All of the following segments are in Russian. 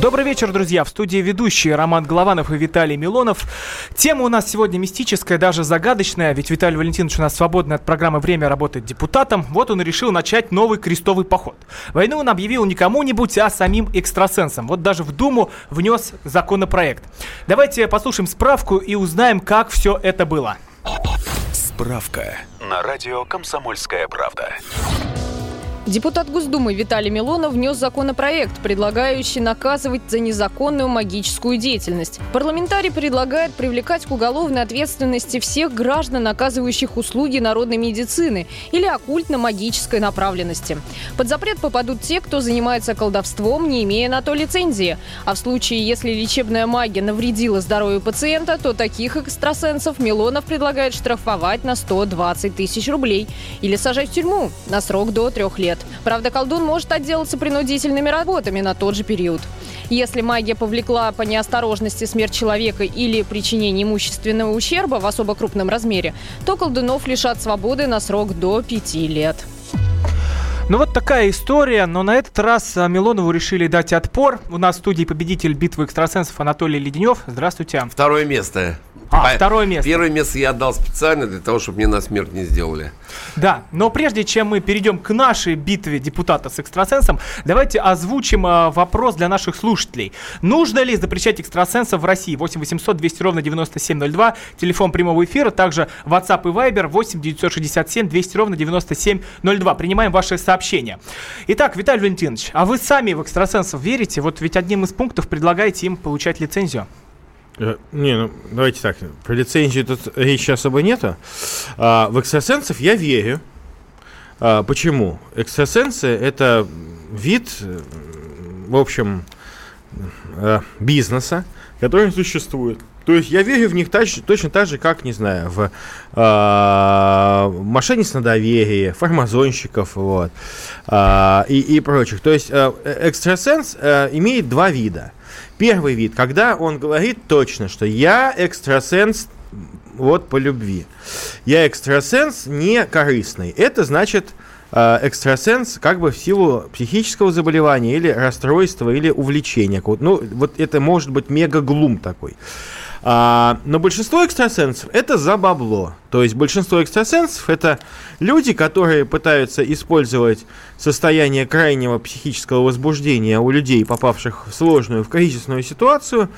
Добрый вечер, друзья. В студии ведущие Роман Голованов и Виталий Милонов. Тема у нас сегодня мистическая, даже загадочная, ведь Виталий Валентинович у нас свободный от программы «Время» работает депутатом. Вот он и решил начать новый крестовый поход. Войну он объявил не кому-нибудь, а самим экстрасенсом. Вот даже в Думу внес законопроект. Давайте послушаем справку и узнаем, как все это было. Справка на радио «Комсомольская правда». Депутат Госдумы Виталий Милонов внес законопроект, предлагающий наказывать за незаконную магическую деятельность. Парламентарий предлагает привлекать к уголовной ответственности всех граждан, оказывающих услуги народной медицины или оккультно-магической направленности. Под запрет попадут те, кто занимается колдовством, не имея на то лицензии. А в случае, если лечебная магия навредила здоровью пациента, то таких экстрасенсов Милонов предлагает штрафовать на 120 тысяч рублей или сажать в тюрьму на срок до трех лет лет. Правда, колдун может отделаться принудительными работами на тот же период. Если магия повлекла по неосторожности смерть человека или причинение имущественного ущерба в особо крупном размере, то колдунов лишат свободы на срок до пяти лет. Ну вот такая история, но на этот раз а, Милонову решили дать отпор. У нас в студии победитель битвы экстрасенсов Анатолий Леденев. Здравствуйте. Второе место. А, По... второе место. Первое место я отдал специально для того, чтобы мне на смерть не сделали. Да, но прежде чем мы перейдем к нашей битве депутата с экстрасенсом, давайте озвучим э, вопрос для наших слушателей. Нужно ли запрещать экстрасенсов в России? 8 800 200 ровно 9702, телефон прямого эфира, также WhatsApp и Viber 8 967 200 ровно 9702. Принимаем ваши сообщения. Итак, Виталий Валентинович, а вы сами в экстрасенсов верите? Вот ведь одним из пунктов предлагаете им получать лицензию. Э, не, ну давайте так. Про лицензию тут речи особо нету. А, в экстрасенсов я верю. А, почему? Экстрасенсы это вид, в общем, э, бизнеса, который существует. То есть я верю в них тач, точно так же, как, не знаю, в э, мошенниц на доверие, фармазонщиков, вот, э, и, и прочих. То есть э, экстрасенс э, имеет два вида. Первый вид, когда он говорит точно, что я экстрасенс вот по любви. Я экстрасенс не корыстный. Это значит э, экстрасенс как бы в силу психического заболевания или расстройства или увлечения. Ну, вот это может быть мега-глум такой. А, но большинство экстрасенсов это за бабло. То есть большинство экстрасенсов это люди, которые пытаются использовать состояние крайнего психического возбуждения у людей, попавших в сложную, в кризисную ситуацию,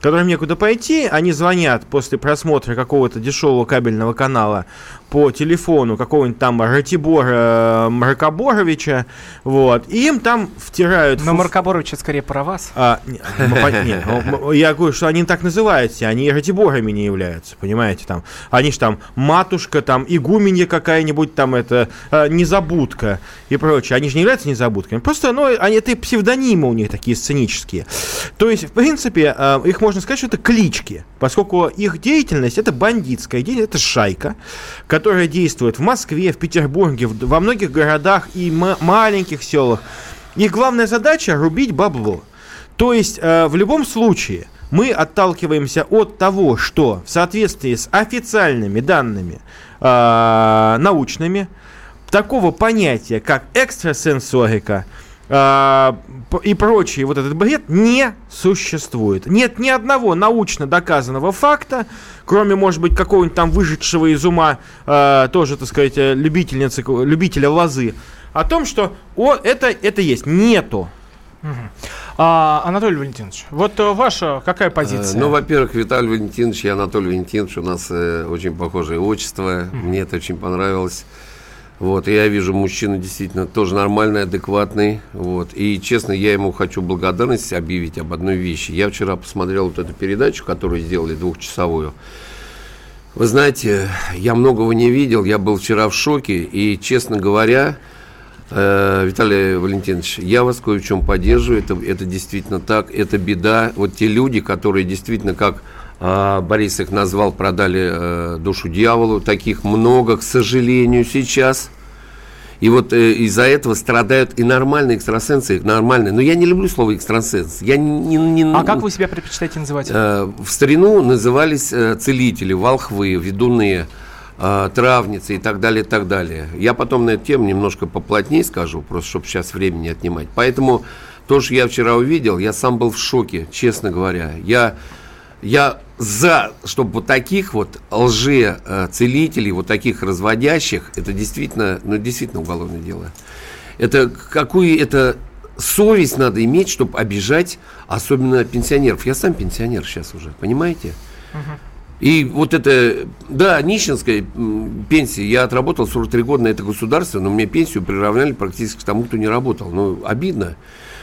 которым некуда пойти, они звонят после просмотра какого-то дешевого кабельного канала по телефону какого-нибудь там Ратибора Маркоборовича, вот, и им там втирают... Но Маркоборовича скорее про вас. А, нет, нет, я говорю, что они так называются, они Ратиборами не являются, понимаете, там, они же там матушка, там, игуменья какая-нибудь, там, это, а, незабудка и прочее, они же не являются незабудками, просто, ну, они, это псевдонимы у них такие сценические. То есть, в принципе, а, их можно сказать, что это клички, поскольку их деятельность это бандитская деятельность, это шайка, которая действует в Москве, в Петербурге, во многих городах и маленьких селах. Их главная задача рубить бабло. То есть э, в любом случае мы отталкиваемся от того, что в соответствии с официальными данными э, научными такого понятия, как экстрасенсорика, э, и прочие вот этот бред не существует. Нет ни одного научно доказанного факта, кроме, может быть, какого-нибудь там выжившего из ума, э, тоже, так сказать, э, любительницы, любителя лозы, о том, что о, это, это есть. Нету. Угу. А, Анатолий Валентинович, вот э, ваша какая позиция? ну, во-первых, Виталий Валентинович и Анатолий Валентинович у нас э, очень похожее отчество. Угу. Мне это очень понравилось. Вот, я вижу, мужчина действительно тоже нормальный, адекватный. Вот. И, честно, я ему хочу благодарность объявить об одной вещи. Я вчера посмотрел вот эту передачу, которую сделали двухчасовую. Вы знаете, я многого не видел, я был вчера в шоке. И, честно говоря, э, Виталий Валентинович, я вас кое в чем поддерживаю. Это, это действительно так, это беда. Вот те люди, которые действительно, как Борис их назвал, продали э, душу дьяволу. Таких много, к сожалению, сейчас. И вот э, из-за этого страдают и нормальные экстрасенсы, и нормальные. Но я не люблю слово экстрасенс. Я не, не, А как вы себя предпочитаете называть? Э, в старину назывались целители, волхвы, ведуны, травницы и так далее, и так далее. Я потом на эту тему немножко поплотнее скажу, просто чтобы сейчас времени отнимать. Поэтому то, что я вчера увидел, я сам был в шоке, честно говоря. Я, я за, чтобы вот таких вот лже-целителей, вот таких разводящих, это действительно, ну, действительно уголовное дело. Это какую это совесть надо иметь, чтобы обижать, особенно пенсионеров. Я сам пенсионер сейчас уже, понимаете? И вот это, да, нищенская пенсия, я отработал 43 года на это государство, но мне пенсию приравняли практически к тому, кто не работал. Ну, обидно.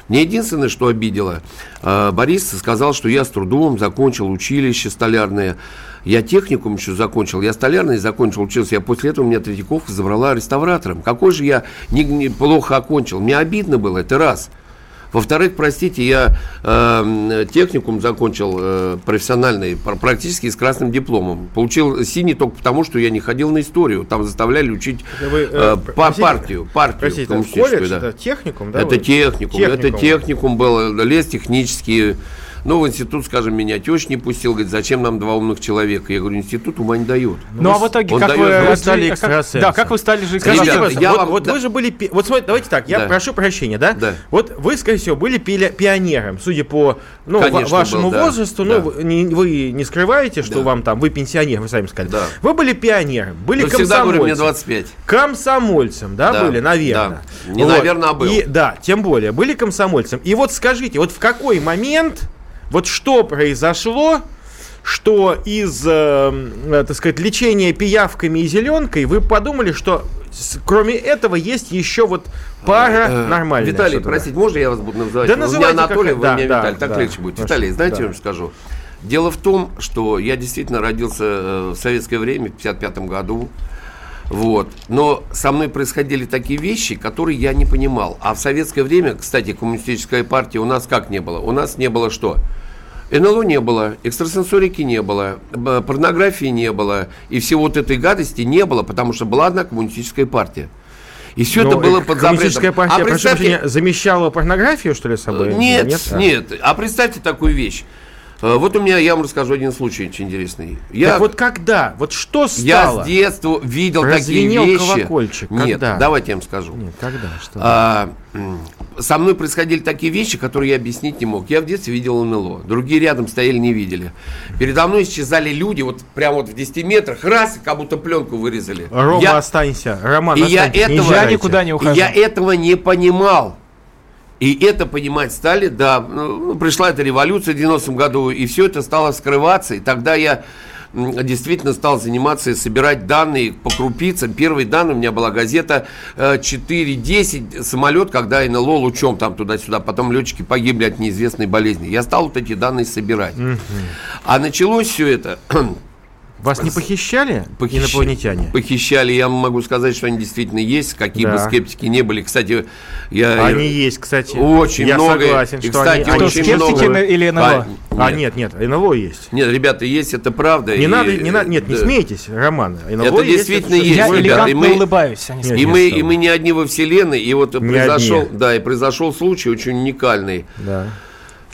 Мне единственное, что обидело, э, Борис сказал, что я с трудом закончил училище столярное. Я техникум еще закончил, я столярный закончил, учился. Я после этого меня Третьяковка забрала реставратором. Какой же я не, не- плохо окончил? Мне обидно было, это раз. Во-вторых, простите, я э, техникум закончил э, профессиональный, пр- практически с красным дипломом. Получил синий только потому, что я не ходил на историю. Там заставляли учить вы, э, э, па- простите, партию, партию Простите, это коммунистическую, колледж, да. это техникум, да? Это вы? техникум, это Техникум. техникум был, лес технический. Ну, в институт, скажем, меня теща не пустил, говорит, зачем нам два умных человека? Я говорю, институт ума не дает. Ну а в итоге, как дает- вы, вы стали экстрасенсом. Да, как вы стали же Скажите, Ребята, пожалуйста, я вот, вам- вот да. вы же были... пи- Вот смотрите, давайте так, я Да. прошу прощения, да? Да. Вот вы, скорее всего, были пили- пионером, судя по ну, Конечно, ва- вашему был, да. возрасту. Да. Ну, вы не, вы не скрываете, что Да. вам там, вы пенсионер, вы сами сказали. Да. Вы были пионером, были Ну, всегда говорю, мне комсомольцем. 25. Комсомольцем, да, Да, были, наверное. да. Не наверное, а был. И, да, тем более, были комсомольцем. И вот скажите, вот в какой момент, вот что произошло, что из, э, так сказать, лечения пиявками и зеленкой вы подумали, что кроме этого есть еще вот пара Э, нормальная. Виталий, простите, можно я вас буду называть? Да Вы меня называйте, Анатолий, как- вы да, меня да, Виталий, так да. легче будет. Хорошо, Виталий, знаете, да. я вам скажу? Дело в том, что я действительно родился э, в советское время, в 55 году. Вот. Но со мной происходили такие вещи, которые я не понимал. А в советское время, кстати, коммунистическая партия у нас как не было? У нас не было что? НЛО не было, экстрасенсорики не было, порнографии не было, и всего вот этой гадости не было, потому что была одна коммунистическая партия. И все это Но, было э, под Коммунистическая запретом. партия, а прошу прощения, замещала порнографию, что ли, собой? нет, А. нет, А представьте такую вещь. Э, Вот у меня, я вам расскажу один случай очень интересный. Я, Так вот когда? Вот что я стало? с детства видел Прозвенел такие вещи. колокольчик. Нет, Когда? давайте я вам скажу. Нет, когда? Что? А, со мной происходили такие вещи, которые я объяснить не мог. Я в детстве видел НЛО. Другие рядом стояли, не видели. Передо мной исчезали люди, вот прямо вот в 10 метрах, раз, как будто пленку вырезали. Рома, я, останься. Роман, и я останьтесь, не этого- Я езжайте. никуда не ухожу. я этого не понимал. И это понимать стали, да, ну, пришла эта революция в 90-м году, и все это стало скрываться, и тогда я действительно стал заниматься и собирать данные по крупицам. Первые данные у меня была газета э, 4.10, самолет, когда НЛО лучом там туда-сюда, потом летчики погибли от неизвестной болезни. Я стал вот эти данные собирать. А началось все это Вас не похищали Похищ- инопланетяне? Похищали, я могу сказать, что они действительно есть, какие бы Да. скептики не были. Кстати, я... Они есть, кстати. Очень Я много. согласен, И, что кстати, они, они очень скептики много. или НЛО? А, А, нет, нет, НЛО есть. Нет, ребята, есть, это правда. Не и- надо, не надо, нет, не да. смейтесь, Роман. НЛО Это есть, действительно что-то есть, Я ребята, и мы- улыбаюсь. а не Нет, И мы, что и мы не одни во Вселенной, и вот Не произошел, одни. да, и произошел случай очень уникальный. Да.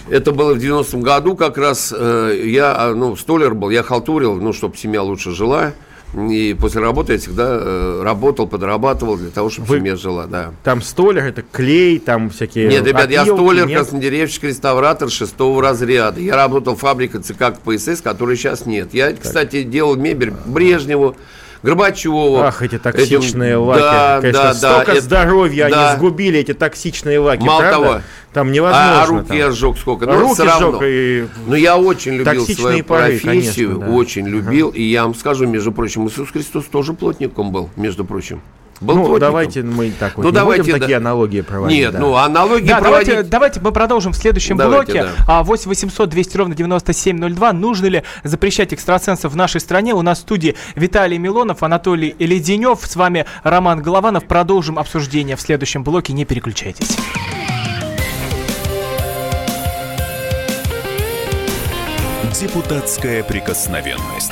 Это было в 90-м году как раз. э, я, а, ну, столер был, я халтурил, ну, чтобы семья лучше жила. И после работы я всегда э, работал, подрабатывал для того, чтобы Вы- семья жила, да. Там столер, это клей, там всякие Нет, ребят, я опилки, столер, нет? краснодеревщик, реставратор шестого разряда. Я работал в фабрике ЦК КПСС, которой сейчас нет. Я, кстати, делал мебель Брежневу, Горбачеву. Ах, эти токсичные Этим- лаки. Да, Конечно, да, да. столько это- здоровья да. они сгубили, эти токсичные лаки. Мало правда? того, там невозможно. А, а руки там. я сжег сколько? Но Руки всё равно. сжег и... Но я очень любил свою пары, профессию, конечно, да. очень любил. И я вам скажу, между прочим, Иисус Христос тоже плотником был, между прочим. Был Ну, плотником. давайте мы так вот Ну, не давайте, будем да. такие аналогии проводить. Нет, да. ну аналогии Да, проводить... давайте, давайте мы продолжим в следующем Давайте, блоке. да. А 8 800 200 ровно 9702. Нужно ли запрещать экстрасенсов в нашей стране? У нас в студии Виталий Милонов, Анатолий Леденев. С вами Роман Голованов. Продолжим обсуждение в следующем блоке. Не переключайтесь. Депутатская прикосновенность.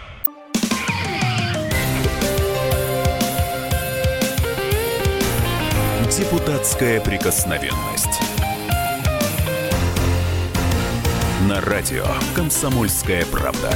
Депутатская прикосновенность. На радио «Комсомольская правда».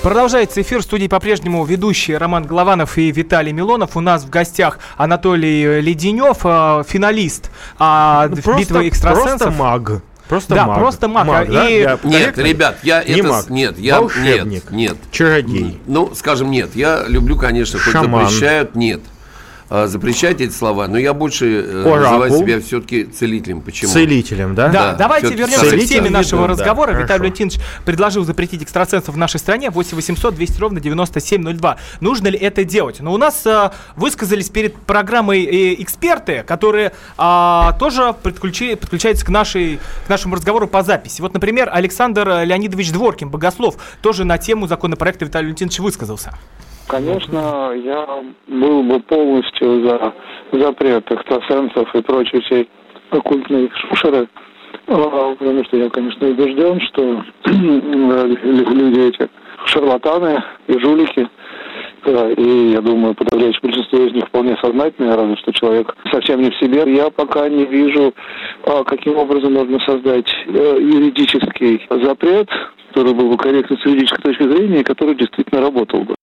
Продолжается эфир. В студии по-прежнему ведущие Роман Голованов и Виталий Милонов. У нас в гостях Анатолий Леденев, э, финалист а, битвы экстрасенсов. Просто маг. Просто Да, маг. просто маг. да? И- Я Нет, ребят, я Не это... маг. Нет, я... Волшебник. Нет, нет. Чародей. Ну, скажем, нет. Я люблю, конечно, хоть Шаман. запрещают, нет. А, Запрещайте эти слова, но я больше э, Оракул. называю себя все-таки целителем. Почему? Целителем, да? Да, Да, давайте вернемся к целитель теме нашего да, разговора. хорошо. Виталий Валентинович предложил запретить экстрасенсов в нашей стране. 8 800 200 ровно 9702. Нужно ли это делать? Но у нас а, высказались перед программой э, эксперты, которые а, тоже подключи- подключаются к, нашей, к нашему разговору по записи. Вот, например, Александр Леонидович Дворкин, богослов, тоже на тему законопроекта Виталия Валентиновича высказался. Конечно, я был бы полностью за запрет экстрасенсов и прочей всей оккультной шушеры, А, потому что я, конечно, убежден, что люди эти шарлатаны и жулики, и я думаю, подавляющее большинство из них вполне сознательные, разве что человек совсем не в себе. Я пока не вижу, а, каким образом можно создать э, юридический запрет, который был бы корректен с юридической точки зрения, и который действительно работал бы.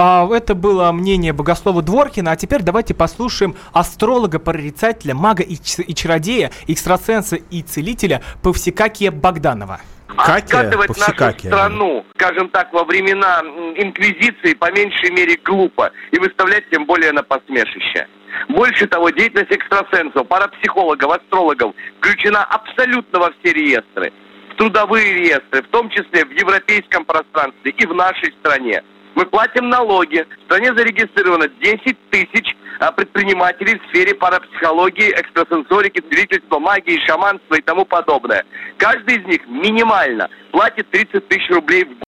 А, это было мнение богослова Дворкина, а теперь давайте послушаем астролога, прорицателя, мага и, чародея, экстрасенса и целителя Павсикакия Богданова. Катя Откатывать нашу Повсекакия. страну, скажем так, во времена инквизиции по меньшей мере глупо и выставлять тем более на посмешище. Больше того, деятельность экстрасенсов, парапсихологов, астрологов включена абсолютно во все реестры. В трудовые реестры, в том числе в европейском пространстве и в нашей стране. Мы платим налоги. В стране зарегистрировано 10 тысяч а, предпринимателей в сфере парапсихологии, экстрасенсорики, целительства, магии, шаманства и тому подобное. Каждый из них минимально платит 30 тысяч рублей в год.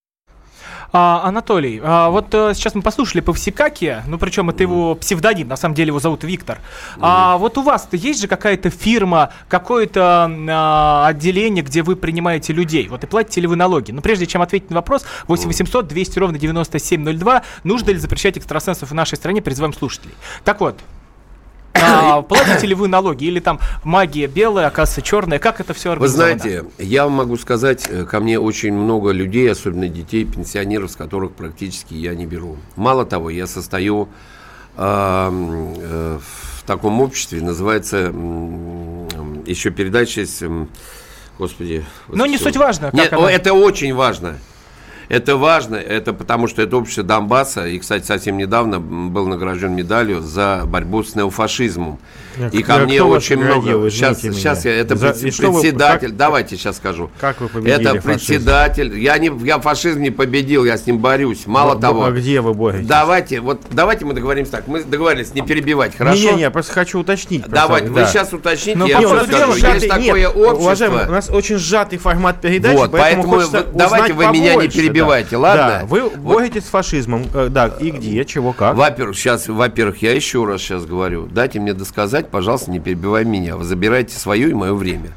А, Анатолий, а, вот э, сейчас мы послушали Павсикакия, ну причем это его псевдоним, на самом деле его зовут Виктор. А вот у вас-то есть же какая-то фирма, какое-то а, отделение, где вы принимаете людей? Вот и платите ли вы налоги? Но прежде чем ответить на вопрос, 8 800 200 ровно 9702, нужно ли запрещать экстрасенсов в нашей стране, призываем слушателей. Так вот, а, платите ли вы налоги? Или там магия белая, оказывается черная? Как это все Вы организовано? знаете, я вам могу сказать, э, ко мне очень много людей, особенно детей, пенсионеров, с которых практически я не беру. Мало того, я состою а, м, э, в таком обществе, называется м, еще передача м, господи. Но не всё. суть важно, Нет, она. о, это очень важно. Это важно, это потому что это общество Донбасса, и, кстати, совсем недавно был награжден медалью за борьбу с неофашизмом. Я- И ко я мне очень много. Сейчас, извините сейчас меня. я это За- пред- и что вы- председатель. как- Давайте сейчас скажу. Как вы победили Это фашизм? председатель. Я не, я фашизм не победил, я с ним борюсь. Мало Б- того. А где вы боретесь? Давайте, вот давайте мы договоримся так. Мы договорились не перебивать, хорошо? Не-не-не, я просто хочу уточнить. Давайте, вы да. сейчас уточните, Ну, я Не, вам скажу. дела, Есть сжатый- такое нет, общество. Уважаемый, у нас очень сжатый формат передачи, Вот, поэтому, поэтому вы- давайте вы меня не побольше, да. перебивайте, ладно? Да, вы Вот. боретесь с фашизмом, э, да, и где, чего, как? Во-первых, сейчас, во-первых, я еще раз сейчас говорю, дайте мне досказать, пожалуйста, не перебивай меня. Вы забираете свое и мое время.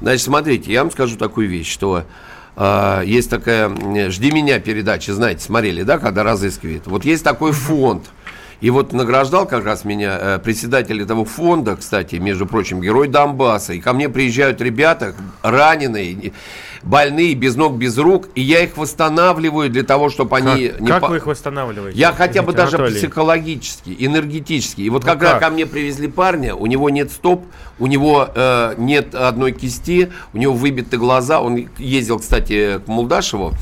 Значит, смотрите, я вам скажу такую вещь, что а, есть такая «Жди меня» передача, знаете, смотрели, да, когда разыскивает. Вот есть такой фонд, и вот награждал как раз меня э, председатель этого фонда, кстати, между прочим, герой Донбасса. И ко мне приезжают ребята раненые, не- больные, без ног, без рук, и я их восстанавливаю для того, чтобы они... Как, не как по- вы их восстанавливаете? я хотя бы даже Анатолий. психологически, энергетически. И вот Ну когда как? ко мне привезли парня, у него нет стоп, у него э, нет одной кисти, у него выбиты глаза. Он ездил, кстати, к Мулдашеву.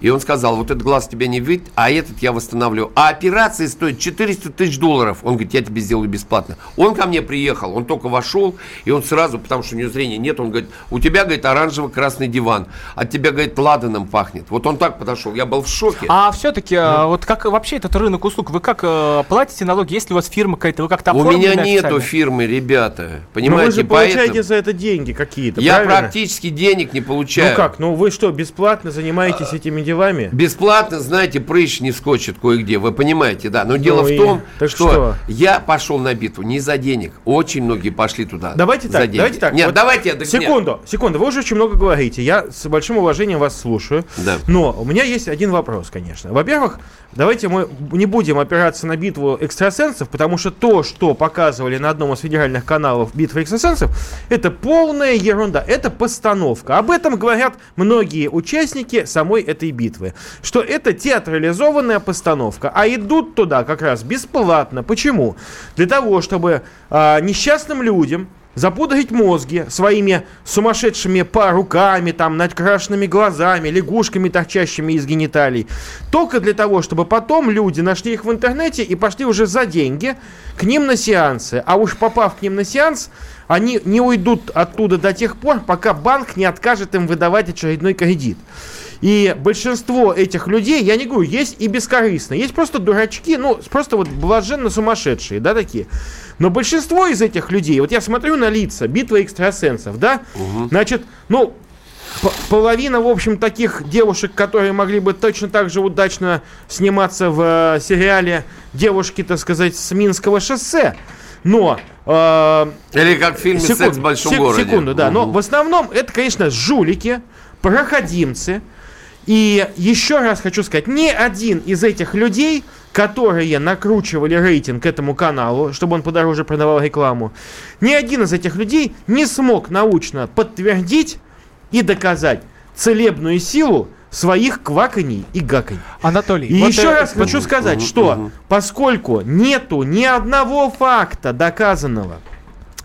И он сказал, вот этот глаз тебя не видит, а этот я восстанавливаю. А операция стоит 400 тысяч долларов. Он говорит, я тебе сделаю бесплатно. Он ко мне приехал, он только вошел, и он сразу, потому что у него зрения нет, он говорит, у тебя, говорит, оранжево-красный диван, от тебя, говорит, ладаном пахнет. Вот он так подошел, я был в шоке. А все-таки, вот как вообще этот рынок услуг, вы как э, платите налоги, если у вас фирма какая-то, вы как-то У меня нету официально? фирмы, ребята, Но вы понимаете, же получаете поэтому... за это деньги какие-то, Я правильно? практически денег не получаю. Ну как, ну вы что, бесплатно занимаетесь этими делами? Бесплатно, знаете, прыщ не скочит кое-где, вы понимаете, да. Но дело Ну в и- том, так что, что? я пошел на битву не за денег. Очень многие пошли туда. Давайте за так, деньги. давайте так. Нет, вот давайте я. Секунду, секунду. Вы уже очень много говорите. Я с большим уважением вас слушаю. Да. Но у меня есть один вопрос, конечно. Во-первых, давайте мы не будем опираться на битву экстрасенсов, потому что то, что показывали на одном из федеральных каналов битвы экстрасенсов, это полная ерунда. Это постановка. Об этом говорят многие участники самой этой битвы. Что это театрализованная постановка. А идут туда как раз бесплатно. Почему? Для того, чтобы а, несчастным людям запудрить мозги своими сумасшедшими руками, там, надкрашенными глазами, лягушками, торчащими из гениталий. Только для того, чтобы потом люди нашли их в интернете и пошли уже за деньги к ним на сеансы. А уж попав к ним на сеанс, они не уйдут оттуда до тех пор, пока банк не откажет им выдавать очередной кредит. И большинство этих людей, я не говорю, есть и бескорыстные, есть просто дурачки, ну, просто вот блаженно сумасшедшие, да, такие. Но большинство из этих людей, вот я смотрю на лица, битва экстрасенсов, да, значит, ну, половина, в общем, таких девушек, которые могли бы точно так же удачно сниматься в э, сериале «Девушки, так сказать, с Минского шоссе», но э, Или как в фильме Секунду, «Секс в большом сек- городе». Секунду, да. Но Мгм. в основном это, конечно, жулики, проходимцы. И еще раз хочу сказать, ни один из этих людей, которые накручивали рейтинг этому каналу, чтобы он подороже продавал рекламу, ни один из этих людей не смог научно подтвердить и доказать целебную силу своих кваканий и гаканий. Анатолий, И вот, еще э, раз хочу сказать, что поскольку нету ни одного факта доказанного,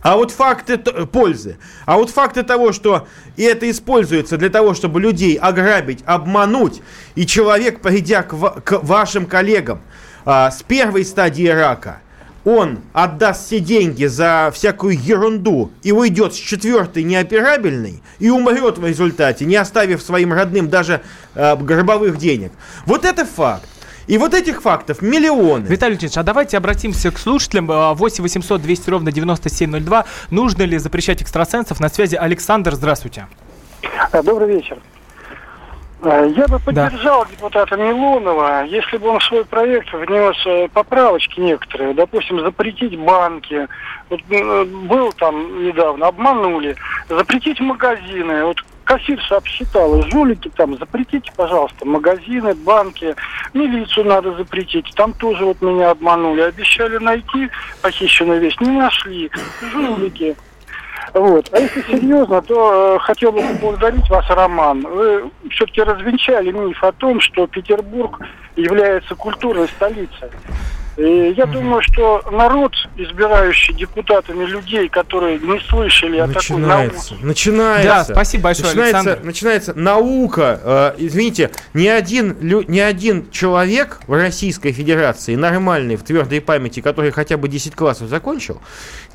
а вот факты т- пользы, а вот факты того, что и это используется для того, чтобы людей ограбить, обмануть, и человек, придя к, к вашим коллегам а, с первой стадии рака, он отдаст все деньги за всякую ерунду и уйдет с четвертой неоперабельной и умрет в результате, не оставив своим родным даже э, гробовых денег. Вот это факт. И вот этих фактов миллионы. Виталий Леонидович, а давайте обратимся к слушателям. А, 8 800 200 ровно 9702. Нужно ли запрещать экстрасенсов? На связи Александр, здравствуйте. А, Добрый вечер. А, Я бы поддержал депутата Милонова, если бы он в свой проект внес э, поправочки некоторые, допустим, запретить банки. Вот, э, был там недавно, обманули. Запретить магазины. Вот кассирша обсчитала, жулики там, запретите, пожалуйста, магазины, банки, милицию надо запретить. Там тоже вот меня обманули. Обещали найти похищенную вещь, не нашли. Жулики. Вот. А если серьезно, то э, хотел бы поблагодарить вас, Роман. Вы все-таки развенчали миф о том, что Петербург является культурной столицей. И я думаю, что народ, избирающий депутатами людей, которые не слышали о такой науке, Начинается. Да, спасибо большое, начинается, Александр. Начинается наука. Э, извините, ни один, лю- ни один человек в Российской Федерации, нормальный, в твердой памяти, который хотя бы 10 классов закончил,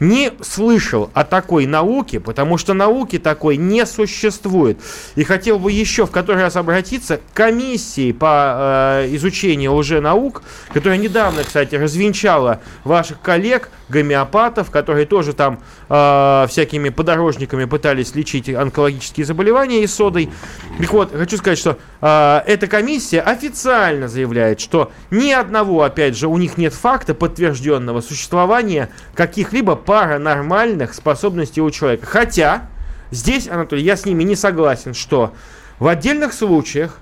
не слышал о такой науке, потому что науки такой не существует. И хотел бы еще в который раз обратиться к комиссии по э, изучению лженаук, которая недавно, кстати, развенчала ваших коллег, гомеопатов, которые тоже там э, всякими подорожниками пытались лечить онкологические заболевания и содой. Так вот, хочу сказать, что э, эта комиссия официально заявляет, что ни одного, опять же, у них нет факта подтвержденного существования каких-либо паранормальных способностей у человека. Хотя, здесь, Анатолий, я с ними не согласен, что в отдельных случаях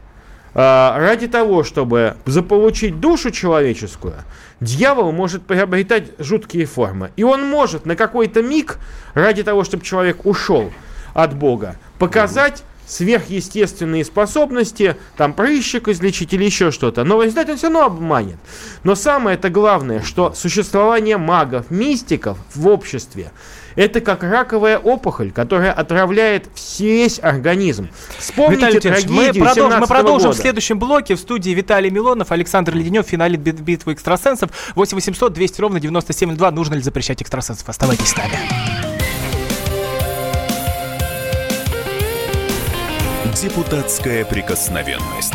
а, ради того, чтобы заполучить душу человеческую, дьявол может приобретать жуткие формы. И он может на какой-то миг, ради того, чтобы человек ушел от Бога, показать сверхъестественные способности, там прыщик излечить или еще что-то. Но в результате он все равно обманет. Но самое это главное, что существование магов, мистиков в обществе это как раковая опухоль, которая отравляет весь организм. Вспомните Виталий Леонидович, мы трагедию продолжим, мы 17 продолжим в года. следующем блоке. В студии Виталий Милонов, Александр Леденев, в финале бит- битвы экстрасенсов. 8 800 200 ровно 9702. Нужно ли запрещать экстрасенсов? Оставайтесь с нами. Депутатская прикосновенность.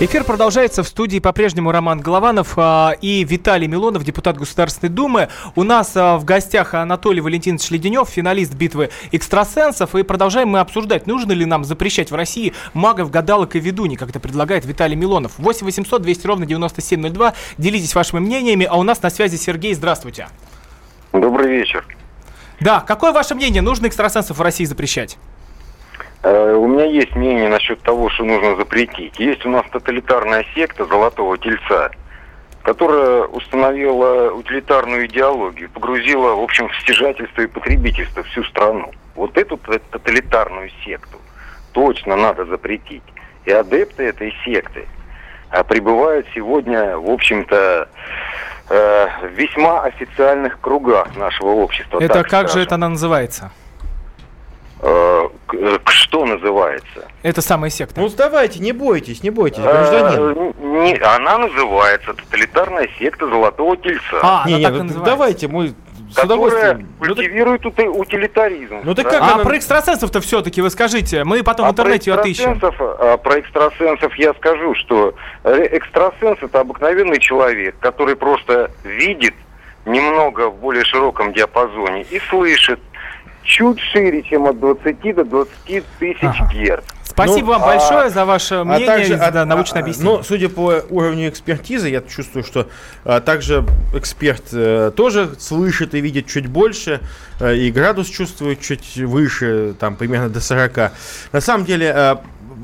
Эфир продолжается в студии по-прежнему Роман Голованов а, и Виталий Милонов, депутат Государственной Думы. У нас а, в гостях Анатолий Валентинович Леденев, финалист битвы экстрасенсов. И продолжаем мы обсуждать, нужно ли нам запрещать в России магов, гадалок и ведуней, как это предлагает Виталий Милонов. 8 800 200 ровно 9702. Делитесь вашими мнениями. А у нас на связи Сергей. Здравствуйте. Добрый вечер. Да, какое ваше мнение? Нужно экстрасенсов в России запрещать? Э, У меня есть мнение насчет того, что нужно запретить. Есть у нас тоталитарная секта Золотого Тельца, которая установила утилитарную идеологию, погрузила, в общем, в стяжательство и потребительство всю страну. Вот эту тоталитарную секту точно надо запретить. И адепты этой секты а, пребывают сегодня, в общем-то, э, в весьма официальных кругах нашего общества. это как же скажем. это она называется? Э, к- э, к- что называется? Это самая секта. Ну давайте, не бойтесь, не бойтесь, Э, гражданин. не- она называется тоталитарная секта Золотого Тельца, А, Не, она не, так и ну, давайте мы с которая удовольствием. Ну, так- культивирует ути- утилитаризм. Ну, так да? как А она- про экстрасенсов-то все-таки вы скажите. Мы потом в А интернете про отыщем. экстрасенсов, а, про экстрасенсов я скажу, что э, экстрасенс это обыкновенный человек, который просто видит немного в более широком диапазоне и слышит чуть шире, чем от 20 до 20 тысяч Ага. герц. Спасибо Ну, вам а- большое за ваше мнение и а- за научное а- объяснение. Ну, судя по уровню экспертизы, я чувствую, что а, также эксперт э, тоже слышит и видит чуть больше, э, и градус чувствует чуть выше, там примерно до 40. На самом деле, э,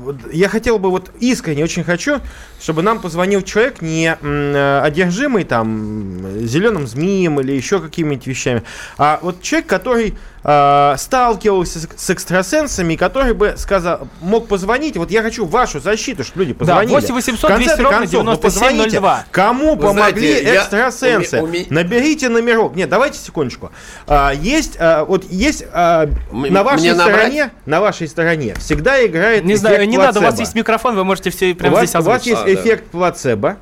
вот я хотел бы, вот искренне очень хочу, чтобы нам позвонил человек не э, одержимый там зеленым змеем или еще какими-нибудь вещами, а вот человек, который э, сталкивался с, с экстрасенсами, который бы сказал, мог позвонить, вот я хочу вашу защиту, чтобы люди позвонили. 8 800 В конце 200 ровно концов, ну, 9702. позвоните, Кому Вы помогли знаете, я- экстрасенсы? у ме- у ме- Наберите номерок. Нет, давайте секундочку. А, есть, а, вот есть а, М- на вашей мне набрать? стороне, на вашей стороне всегда играет Не знаю, не надо, у вас плацебо. есть микрофон, вы можете все прямо здесь у вас озвучить. есть А, да. Эффект плацебо.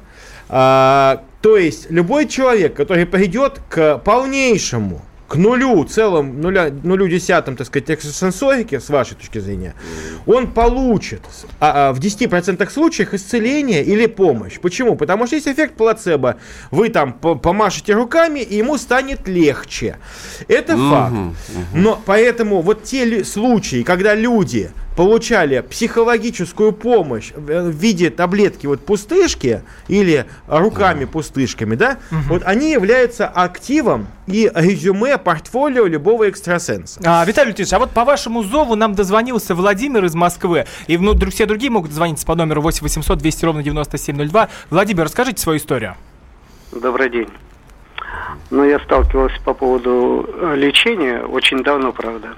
А, то есть любой человек, который придет к полнейшему, к нулю, целым нуля, нулю десятым, так сказать, экстрасенсорики, с вашей точки зрения, он получит а, а, в 10% случаях исцеление или помощь. Почему? Потому что есть эффект плацебо. Вы там по- помашете руками, и ему станет легче. Это факт. Но поэтому вот те случаи, когда люди получали психологическую помощь в э, в виде таблетки вот пустышки или руками пустышками, да, вот они являются активом и резюме портфолио любого экстрасенса. А, Виталий Леонидович, а вот по вашему зову нам дозвонился Владимир из Москвы, и ну, все другие могут звонить по номеру 8 800 200 ровно 9702. Владимир, расскажите свою историю. Добрый день. Ну, я сталкивался по поводу э, лечения очень давно, правда.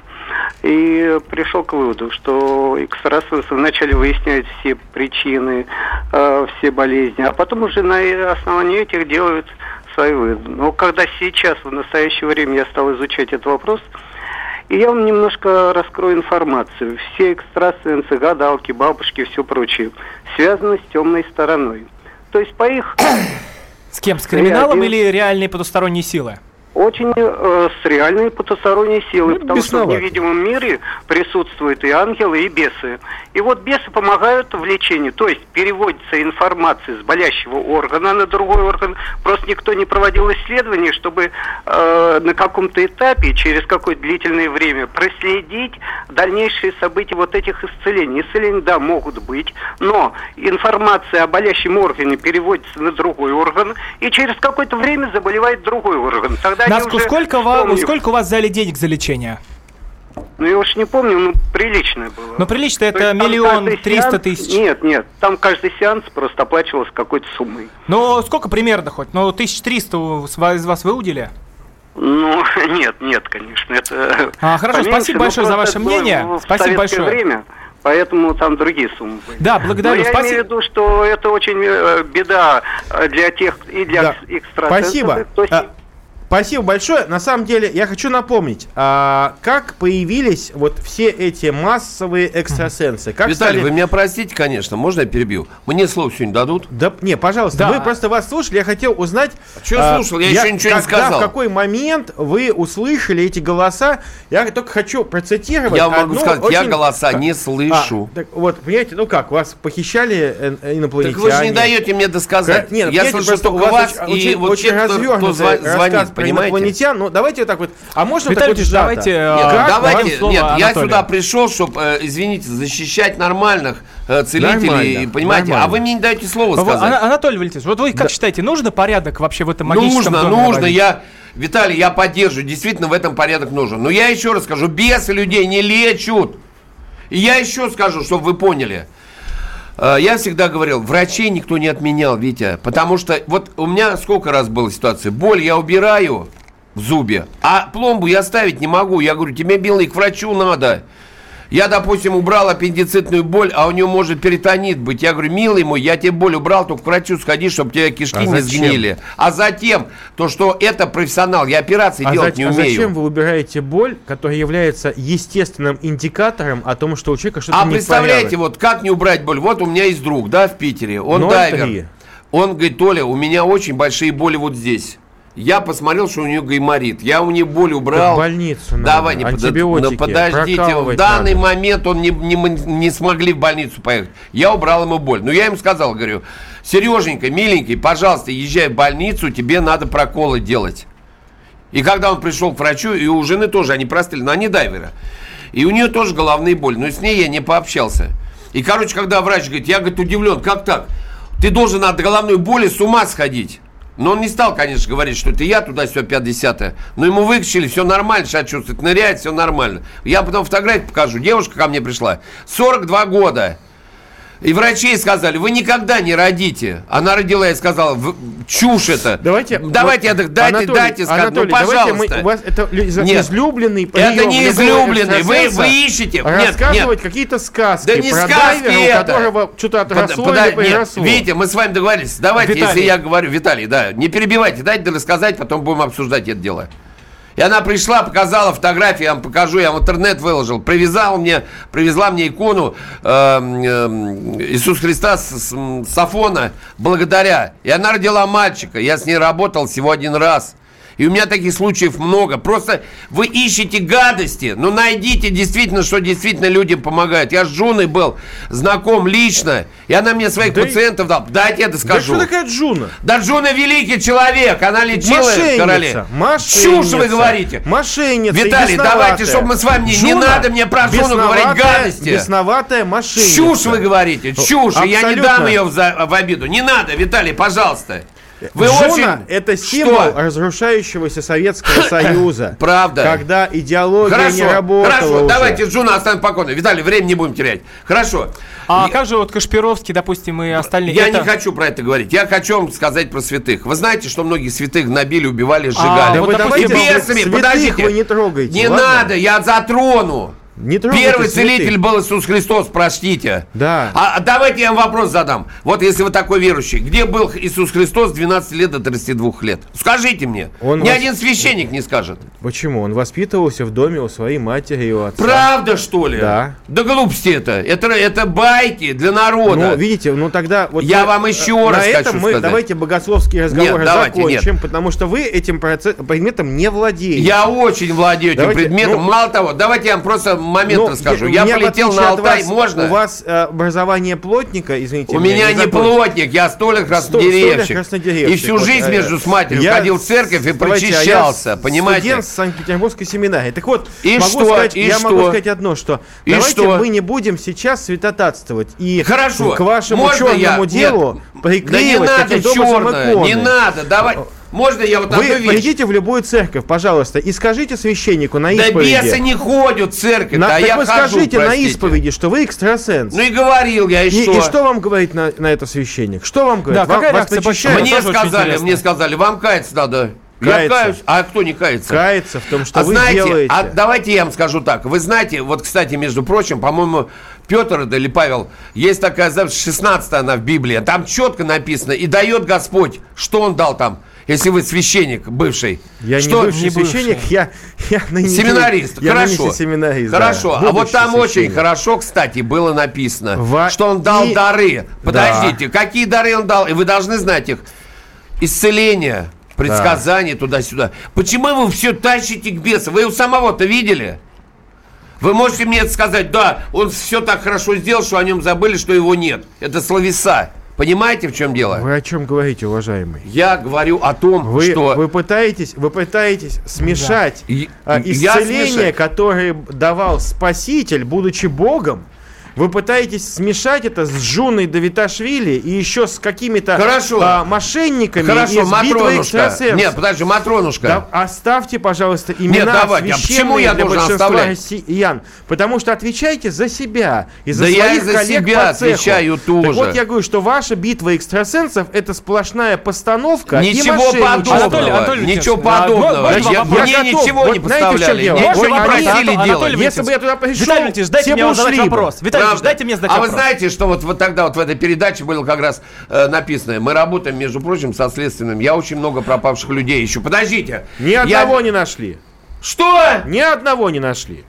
И пришел к выводу, что экстрасенсы вначале выясняют все причины, э, все болезни, а потом уже на основании этих делают свои выводы. Но когда сейчас, в настоящее время, я стал изучать этот вопрос, и я вам немножко раскрою информацию. Все экстрасенсы, гадалки, бабушки и все прочее связаны с темной стороной. То есть по их С кем? С криминалом один. или реальные потусторонние силы? Очень э, с реальной потусторонней силой, Ну, потому что в бесновато. невидимом мире присутствуют и ангелы, и бесы. И вот бесы помогают в лечении, то есть переводится информация с болящего органа на другой орган. Просто никто не проводил исследований, чтобы э, на каком-то этапе, через какое-то длительное время, проследить дальнейшие события вот этих исцелений. Исцеления, да, могут быть, но информация о болящем органе переводится на другой орган, и через какое-то время заболевает другой орган. Тогда Наску, уже сколько, ва- помнят. сколько у вас взяли денег за лечение? Ну, я уж не помню, ну, приличное было. Ну, прилично, То это миллион триста тысяч. Нет, нет, там каждый сеанс просто оплачивался какой-то суммой. Ну, сколько примерно хоть? Ну, 1300 у- с ва- из вас выудили? Ну, нет, нет, конечно, это... А, хорошо, поменьше, спасибо большое за ваше мнение. в Спасибо большое. время, поэтому там другие суммы были. Да, благодарю, Но я спасибо. имею в виду, что это очень э, беда э, для тех и для Да. экстрасенсов. Спасибо. кто А, Спасибо большое. На самом деле, я хочу напомнить, а, как появились вот все эти массовые экстрасенсы. Как Виталий, стали- вы меня простите, конечно, можно я перебью? Мне слово сегодня дадут? Да, не, пожалуйста, Да. вы просто вас слушали, я хотел узнать... чё а, слушал? Я еще ничего не когда, сказал. в какой момент вы услышали эти голоса, я только хочу процитировать Я могу сказать, я очень- голоса не А, слышу. так вот, понимаете, ну как, вас похищали э, Так инопланетяне. вы же не даете мне досказать. Ка- Нет, я понимаете, слышу только у вас вас очень, и вот очень те, кто, кто звонит, про инопланетян. Ну, давайте вот так вот. А можно Виталий так вот давайте, э, Нет, Как? Давайте, слово нет, я Анатолию. сюда пришел, чтобы, извините, защищать нормальных э, целителей, Нормально, понимаете? А нормально. вы мне не даете слова Вот, сказать. Ана- Анатолий Валентинович, вот вы как считаете, нужно порядок вообще в этом магическом Нужно, доме нужно. наводить? Я, Виталий, я поддерживаю. Действительно, в этом порядок нужен. Но я еще раз скажу, бесы людей не лечат. И я еще скажу, чтобы вы поняли. Э, Я всегда говорил, врачей никто не отменял, Витя. Потому что вот у меня сколько раз была ситуация. Боль я убираю в зубе, а пломбу я ставить не могу. Я говорю, тебе, милый, к врачу надо. Я, допустим, убрал аппендицитную боль, а у него может перитонит быть. Я говорю, милый мой, я тебе боль убрал, только к врачу сходи, чтобы у тебя кишки А не зачем? сгнили. А затем, то, что это профессионал, я операции А, делать за- не а умею. зачем вы убираете боль, которая является естественным индикатором о том, что у человека что-то А представляете, вот как не убрать боль? Вот у меня есть друг, да, в Питере, он 0,3. дайвер. Он говорит, Толя, у меня очень большие боли вот здесь. Я посмотрел, что у нее гайморит. Я у нее боль убрал. в больницу надо, Давай, не антибиотики, ну, подождите. В данный надо. момент он не, не, не смогли в больницу поехать. Я убрал ему боль. Но я ему сказал, говорю, Сереженька, миленький, пожалуйста, езжай в больницу, тебе надо проколы делать. И когда он пришел к врачу, и у жены тоже, они простыли, но они дайверы. И у нее тоже головные боли, но с ней я не пообщался. И, короче, когда врач говорит, я, говорит, удивлен, как так? Ты должен от головной боли с ума сходить. Но он не стал, конечно, говорить, что это я туда-сюда 50 Но ему выкачали, все нормально, сейчас чувствует, ныряет, все нормально. Я потом фотографию покажу. Девушка ко мне пришла, 42 года. И врачи сказали, вы никогда не родите. Она родила и сказала, «В- чушь это. Давайте, давайте, вот, дайте, Анатолий, дайте сказать. Анатолий, ну, давайте мы- пожалуйста. у вас это из- Нет. излюбленный прием Это не излюбленный. Вы, вы ищете. Рассказывать какие-то сказки Да не про сказки дайвера, у это. которого что-то Под- отросло пода- или нет. Витя, мы с вами договорились. Давайте, Виталий. если я говорю, Виталий, да, не перебивайте, дайте рассказать, потом будем обсуждать это дело. И она пришла, показала фотографии, я вам покажу, я в интернет выложил, привязал мне, привезла мне икону э, э, Иисус Христа с, с, с Афона, благодаря. И она родила мальчика, я с ней работал всего один раз. И у меня таких случаев много. Просто вы ищете гадости, но найдите действительно, что действительно людям помогает. Я с Джуной был знаком лично, и она мне своих Да пациентов дал. Дайте я Да доскажу. что такая Джуна? Да Джуна великий человек, она лечила. Мошенница, мошенница, Чушь вы говорите. Мошенница, Виталий, давайте, чтобы мы с вами не- не надо мне про Джуну говорить гадости. Бесноватая мошенница. Чушь вы говорите, чушь. и Я не Абсолютно. дам ее в, за- в обиду. Не надо, Виталий, пожалуйста. Вы Джуна очень... это символ Что? разрушающегося Советского Союза. Правда. Когда идеология Хорошо, не работала хорошо, уже. давайте Джуна оставим покойно. Виталий, время не будем терять. Хорошо. А Я- как же вот Кашпировский, допустим, и остальные? Я Это- не хочу про это говорить. Я хочу вам сказать про святых. Вы знаете, что многих святых гнобили, убивали, А, сжигали. Да вот, вы допустим, давайте бесами, святых подождите. вы не трогайте. Не ладно? надо, я затрону. Не Первый целитель был Иисус Христос, простите. Да. А давайте я вам вопрос задам. Вот если вы такой верующий, где был Иисус Христос с 12 лет до 32 лет? Скажите мне. Он Ни вас- один священник не скажет. Почему? Он воспитывался в доме у своей матери и у отца. Правда, что ли? Да. Да глупости это. Это, это байки для народа. Ну, видите, ну тогда... Вот Я мы- вам еще на раз этом хочу мы сказать. давайте богословские разговоры Нет, давайте, закончим, потому что вы этим предметом не владеете. Я очень владею этим Давайте, предметом. ну- Мало того, давайте я вам просто момент Ну, расскажу. Я меня, в полетел на Алтай, вас, можно? У вас э, образование плотника, извините У меня не незаконно. плотник, я столик краснодеревщик. краснодеревщик. И всю Вот, жизнь э, между с матерью я ходил в церковь и давайте, а я понимаете? Студент Санкт-Петербургской семинарии. Так вот, И могу что? сказать, И я что? могу сказать одно, что И давайте что? мы не будем сейчас святотатствовать и Хорошо. к вашему Можно я- черному Нет. делу Да не приклеивать надо черное, иконы. не надо, давай. Можно я вот одну Вы вещь? придите в любую церковь, пожалуйста, и скажите священнику на Да исповеди. бесы не ходят в церковь, На- а так я вы хожу, скажите на простите. исповеди, что вы экстрасенс. Ну и говорил я, и, и, что? и что вам говорит на, на это священник? Что вам говорит? Да, Вам- какая вас реакция? Мне сказали, мне сказали, вам каяться надо. Я Каяться. каюсь, а кто не кается? Каяться в том, что а вы знаете, делаете. а давайте я вам скажу так. Вы знаете, вот, кстати, между прочим, по-моему, Петр это или Павел, есть такая запись, 16 она в Библии, там четко написано, и дает Господь, что он дал там, если вы священник бывший. Я что, не бывший не бывший. священник, я, я ныне- Семинарист, я хорошо. семинарист, да. хорошо. а вот там очень священник. хорошо, кстати, было написано, Во что он дал и- дары. Да. Подождите, какие дары он дал? И вы должны знать их. Исцеление, предсказание туда-сюда. Почему вы все тащите к бесу? Вы его самого-то видели? Вы можете мне это сказать, да, он все так хорошо сделал, что о нем забыли, что его нет. Это словеса. Понимаете, в чем дело? Вы о чем говорите, уважаемый? Я говорю о том, Вы, что... вы пытаетесь, вы пытаетесь смешать И- а, исцеление, смешаю. которое давал Спаситель, будучи Богом. Вы пытаетесь смешать это с Жуной Давиташвили и еще с какими-то Хорошо. а, мошенниками Хорошо, из Матронушка. Нет, подожди, Матронушка. Да, оставьте, пожалуйста, имена Нет, давайте. А почему я для большинства оставлять? россиян. Потому что отвечайте за себя и за Да я своих и за коллег себя по цеху. отвечаю тоже. Так вот я говорю, что ваша битва экстрасенсов это сплошная постановка и Ничего мошенничество. подобного. Анатолий, Анатолий ничего а, подобного. можно Я- мне Я готов. ничего Вот не знаете, в чем поставляли. дело? Ничего не просили Анатолий делать. Если бы я туда пришел, Виталий Леонидович, дайте все мне задать вопрос. Виталий Правда. дайте мне задать а вы знаете, что вот, вот тогда вот в этой передаче было как раз э, написано, мы работаем, между прочим, со следственным. Я очень много пропавших людей ищу. Подождите. Ни Я- одного не нашли. Что? Ни одного не нашли.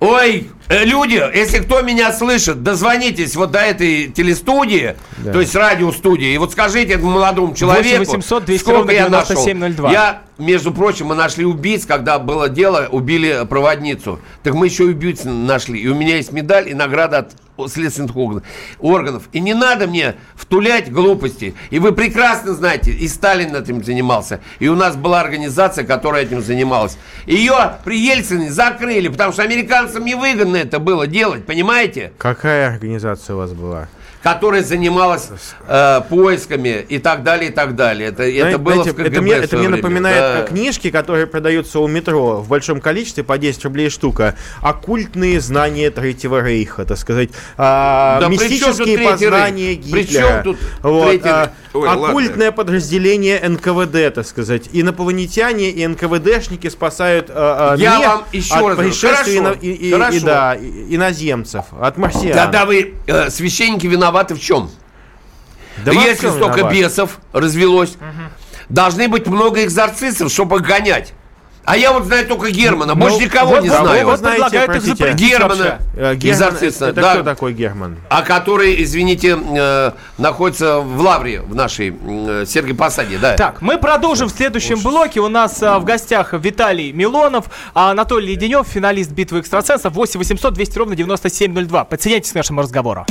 Ой, э, люди, если кто меня слышит, дозвонитесь вот до этой телестудии, то есть радиостудии, и вот скажите этому молодому человеку, 800 200 сколько я нашел. 9702. Я, между прочим, мы нашли убийц, когда было дело, убили проводницу. Так мы еще убийц нашли. И у меня есть медаль и награда от следственных орган- органов. И не надо мне втулять глупости. И вы прекрасно знаете, и Сталин этим занимался. И у нас была организация, которая этим занималась. Ее при Ельцине закрыли, потому что американцам невыгодно это было делать, понимаете? Какая организация у вас была? Которая занималась э, поисками и так далее, и так далее. Это, это Знаете, было в это КГБ мне, в это мне время. напоминает Да. э, книжки, которые продаются у метро в большом количестве по 10 рублей штука. Оккультные знания Третьего Рейха, так сказать. а, Да мистические познания Рейх? Гитлера. чём тут Вот, Третий а? Ой, оккультное подразделение НКВД, так сказать. Инопланетяне и НКВДшники спасают а, а, Я вам еще от раз Хорошо, ино- и, и- и, да, и- иноземцев, от марсиан. Тогда вы, э, священники, виноваты в чем? Да Если столько виноват. бесов развелось, должны быть много экзорцистов, чтобы гонять. А я вот знаю только Германа, больше Ну, никого вот- не вот- знаю. вот Вы знаете, предлагают их простите, запретить Германа. Э, Герман, экзорциста, это да. кто такой Герман? а который, извините, э, находится в Лавре, в нашей э, Сергей Посаде, да. Так, мы продолжим в следующем блоке. У нас а, в гостях Виталий Милонов, а Анатолий Леденев, финалист битвы экстрасенсов. 8 800 200 ровно 9702. Подсоединяйтесь к нашему разговору.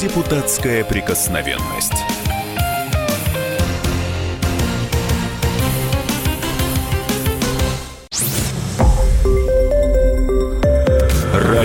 Депутатская прикосновенность.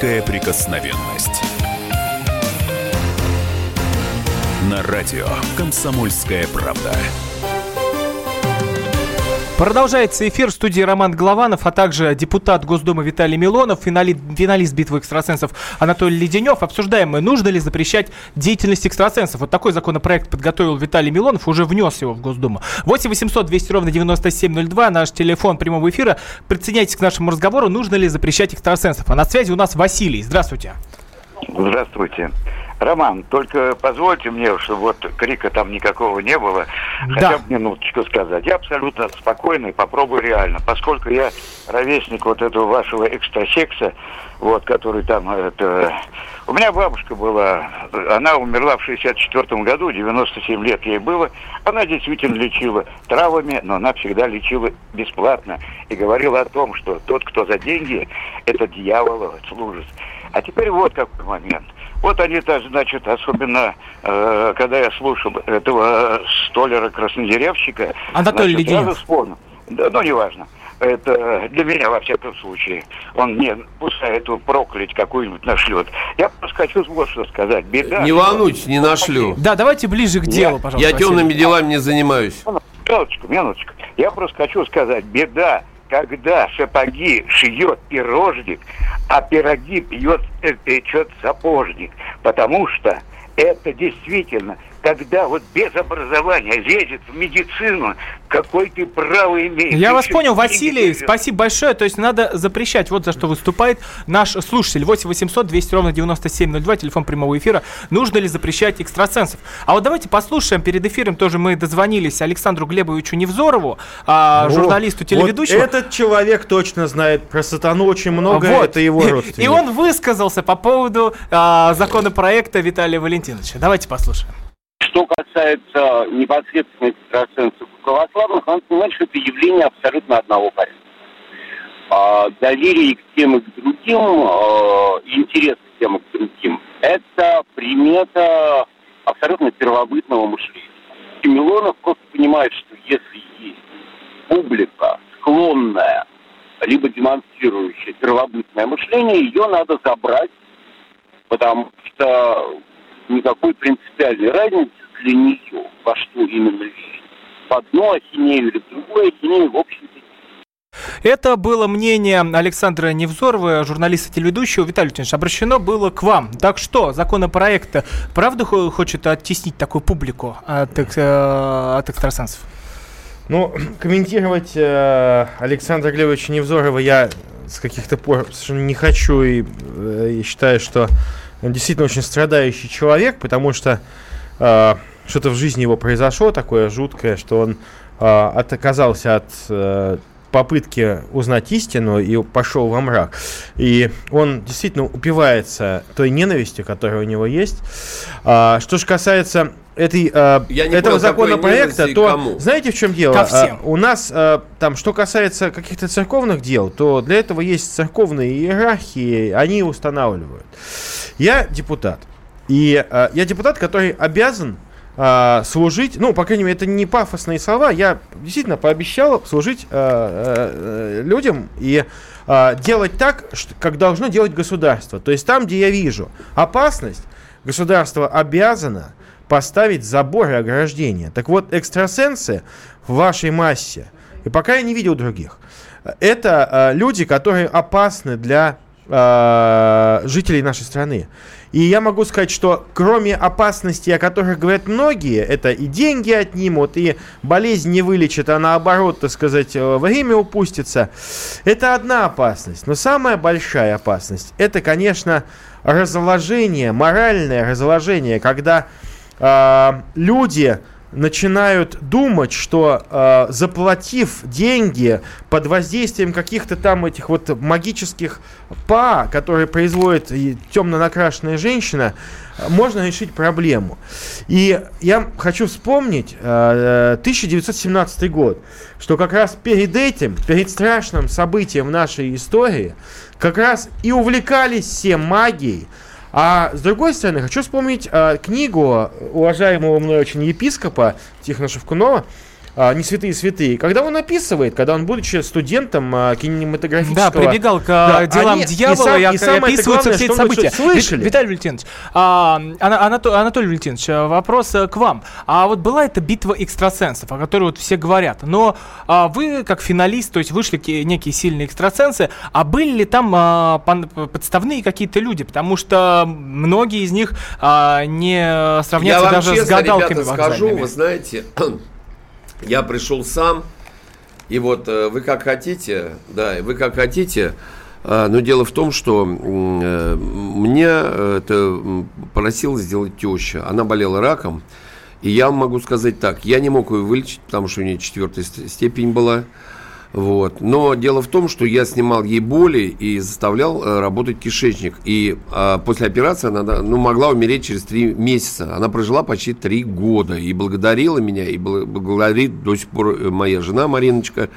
Депутатская прикосновенность. На радио «Комсомольская правда». Продолжается эфир в студии Роман Голованов, а также депутат Госдумы Виталий Милонов, финалист, финалист битвы экстрасенсов Анатолий Леденев. Обсуждаем мы, нужно ли запрещать деятельность экстрасенсов. Вот такой законопроект подготовил Виталий Милонов, уже внес его в Госдуму. 8 800 200 ровно 9702, наш телефон прямого эфира. Присоединяйтесь к нашему разговору, нужно ли запрещать экстрасенсов. А на связи у нас Василий. Здравствуйте. Здравствуйте. Роман, только позвольте мне, чтобы вот крика там никакого не было, да. хотя бы минуточку сказать. Я абсолютно спокойный, попробую реально, поскольку я ровесник вот этого вашего экстрасекса, вот, который там, это... У меня бабушка была, она умерла в 64 году, 97 лет ей было. Она действительно лечила травами, но она всегда лечила бесплатно. И говорила о том, что тот, кто за деньги, это дьявол служит. А теперь вот какой момент – вот они-то, значит, особенно, э, когда я слушал этого столера-краснодеревщика... Анатолий значит, Леденев. вспомнил. Да, ну, неважно. Это для меня, во всяком случае. Он мне пускай эту проклять какую-нибудь нашлет. Я просто хочу вот что сказать. Беда... Не волнуйтесь, не нашлю. Да, давайте ближе к делу, я, пожалуйста. Я темными делами не занимаюсь. Минуточку, минуточку. Я просто хочу сказать, беда когда сапоги шьет пирожник, а пироги пьет, э, печет сапожник. Потому что это действительно когда вот без образования лезет в медицину, какой ты право имеешь. Я вас понял, Василий, спасибо большое. То есть надо запрещать, вот за что выступает наш слушатель. 8 800 200 ровно 9702, телефон прямого эфира. Нужно ли запрещать экстрасенсов? А вот давайте послушаем, перед эфиром тоже мы дозвонились Александру Глебовичу Невзорову, а, вот, журналисту, телеведущему. Вот этот человек точно знает про сатану очень много, вот. это его родственник. И он высказался по поводу а, законопроекта Виталия Валентиновича. Давайте послушаем. Касается непосредственно экстрасенсов православных, надо понимать, что это явление абсолютно одного порядка. А, доверие к тем и к другим, а, интерес к тем и к другим – это примета абсолютно первобытного мышления. И Милонов просто понимает, что если есть публика, склонная, либо демонстрирующая первобытное мышление, ее надо забрать, потому что никакой принципиальной разницы для нее, во что именно верить. В одну ахинею или в другую ахинею, в общем-то, это было мнение Александра Невзорова, журналиста телеведущего. Виталий Леонидович, обращено было к вам. Так что, законопроект правда хочет оттеснить такую публику от, э, от экстрасенсов? Ну, комментировать э, Александра Глебовича Невзорова я с каких-то пор совершенно не хочу и, э, и считаю, что он действительно очень страдающий человек, потому что э, что-то в жизни его произошло такое жуткое, что он э, отказался от э, попытки узнать истину и пошел во мрак. И он действительно упивается той ненавистью, которая у него есть. А, что же касается этой, а, Я этого понял, законопроекта, то кому? знаете в чем дело? Ко всем. А, у нас а, там, что касается каких-то церковных дел, то для этого есть церковные иерархии, они устанавливают. Я депутат. И э, я депутат, который обязан э, служить, ну, по крайней мере, это не пафосные слова, я действительно пообещал служить э, э, людям и э, делать так, что, как должно делать государство. То есть там, где я вижу опасность, государство обязано поставить забор и ограждение. Так вот, экстрасенсы в вашей массе, и пока я не видел других, это э, люди, которые опасны для э, жителей нашей страны. И я могу сказать, что кроме опасностей, о которых говорят многие, это и деньги отнимут, и болезнь не вылечит, а наоборот, так сказать, э, время упустится. Это одна опасность. Но самая большая опасность, это, конечно, разложение, моральное разложение, когда э, люди начинают думать, что э, заплатив деньги под воздействием каких-то там этих вот магических па, которые производит темно накрашенная женщина, можно решить проблему. И я хочу вспомнить э, 1917 год, что как раз перед этим, перед страшным событием нашей истории, как раз и увлекались все магией, А с другой стороны, хочу вспомнить э, книгу уважаемого мной очень епископа Тихона Шевкунова «Не святые святые», когда он описывает, когда он, будучи студентом а, кинематографического... Да, прибегал к а, делам они- дьявола, и, и, сам- и самое описываются главное, все эти события. слышали. Ви- Виталий Валентинович, а, Ана- Анато- Анатолий Валентинович, а, вопрос к вам. А вот была эта битва экстрасенсов, о которой вот все говорят, но а, вы, как финалист, то есть вышли ки- некие сильные экстрасенсы, а были ли там а, подставные какие-то люди? Потому что многие из них а, не сравнятся Я вам даже честно, с гадалками ребята, скажу, вы знаете, я пришел сам, и вот э, вы как хотите, да, вы как хотите, а, но дело в том, что э, мне это м, просила сделать теща. Она болела раком, и я могу сказать так, я не мог ее вылечить, потому что у нее четвертая ст- степень была. Вот. Но дело в том, что я снимал ей боли и заставлял э, работать кишечник. И а, после операции она ну, могла умереть через три месяца. Она прожила почти три года и благодарила меня, и бл- благодарит до сих пор э, моя жена Мариночка,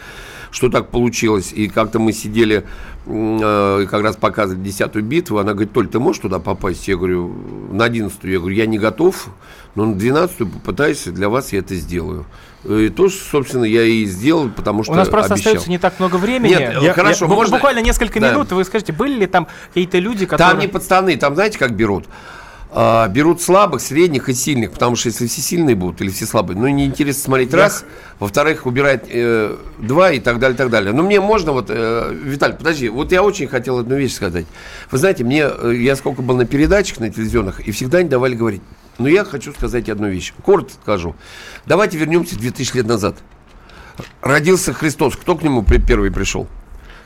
что так получилось. И как-то мы сидели, э, как раз показывали десятую битву. Она говорит, Толь, ты можешь туда попасть? Я говорю, на одиннадцатую. Я говорю, я не готов, но на двенадцатую попытаюсь, для вас я это сделаю. И то, собственно, я и сделал, потому что У нас просто обещал. остается не так много времени. Нет, э, хорошо, бу- можно- Буквально несколько Да. минут. Вы скажите, были ли там какие-то люди, которые... Там не пацаны, там знаете, как берут? А, берут слабых, средних и сильных, потому что если все сильные будут или все слабые, ну неинтересно смотреть Я- раз, во-вторых, убирать э, два и так далее, так далее. Но мне можно вот, э, Виталий, подожди, вот я очень хотел одну вещь сказать. Вы знаете, мне, э, я сколько был на передачах, на телевизионных, и всегда не давали говорить. Но я хочу сказать одну вещь, коротко скажу. Давайте вернемся 2000 лет назад. Родился Христос, кто к нему первый пришел?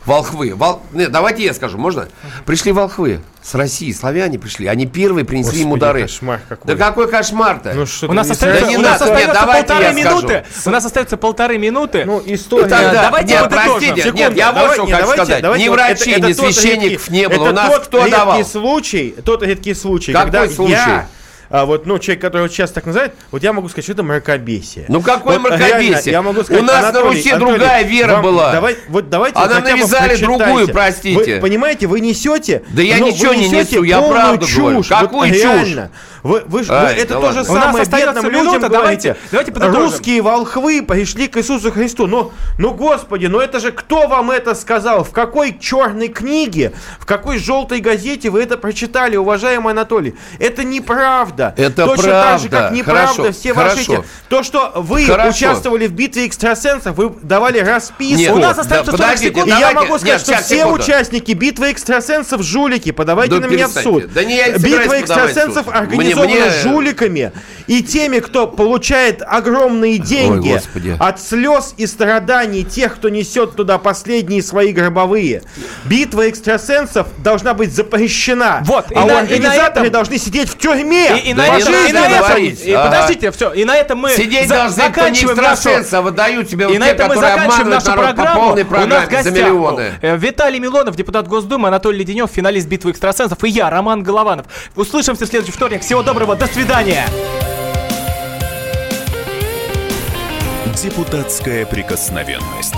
Волхвы. Вол... Нет, давайте я скажу, можно? Пришли волхвы с России, славяне пришли. Они первые принесли ему Господи, дары. кошмар какой. Да какой кошмар-то? Ну что У нас не остается, Да не у нас остается нет, давайте полторы я скажу. минуты. У нас остается полторы минуты. Ну, история. Тогда- Да, давайте нет, подытожим. простите, нет, Секунду, я вот давай- что не, хочу давайте- сказать. давайте Ни вот врачей, это- ни это священников редкий- не было. У это нас тот кто редкий давал? случай, тот редкий случай, Какой когда случай? я, а, вот, ну, человек, который вот сейчас так называют, вот я могу сказать, что это мракобесие. Ну какое Вот мракобесие? реально, я могу сказать, У нас на Анатолий, Руси Анатолий, другая вера вам- была. Давай, вот давайте А вот хотя бы навязали другую, простите. Вы понимаете, вы несете. Да я ну, ничего не несете несу, я правду чушь. говорю. Вот Какую чушь? реально. Вы, вы, ж- вы Ай, это да то же ладно. Нас самое бедным минута, людям давайте- говорите. давайте подытожим. Русские волхвы пришли к Иисусу Христу. Ну, ну, Господи, ну это же кто вам это сказал? В какой черной книге, в какой желтой газете вы это прочитали, уважаемый Анатолий? Это неправда. Это Точно так же, правда. как неправда Хорошо, все ваши хорошо. эти... То, что вы Хорошо. участвовали в битве экстрасенсов, вы давали расписку. Нет, У нас да, остается 40 подождите, секунд. И я могу сказать, нет, что все секунду. участники битвы экстрасенсов жулики. Подавайте Да на меня в суд. Да не, я не Битва экстрасенсов суд. организована Мне- мне- жуликами и теми, кто получает огромные деньги Господи. от слез и страданий тех, кто несет туда последние свои гробовые. Битва экстрасенсов должна быть запрещена. Вот, и а на- и на организаторы этом- должны сидеть в тюрьме. И, и на этом, и на этом- подождите, все, и на этом мы Сидеть должны заканчиваем нашу выдают тебе И на этом мы которые заканчиваем обманывают нашу по программу. полной У нас за гостях миллионы. э, Виталий Милонов, депутат Госдумы, Анатолий Леденев, финалист битвы экстрасенсов, и я, Роман Голованов. Услышимся в следующий вторник. Всего доброго, до свидания. Депутатская прикосновенность.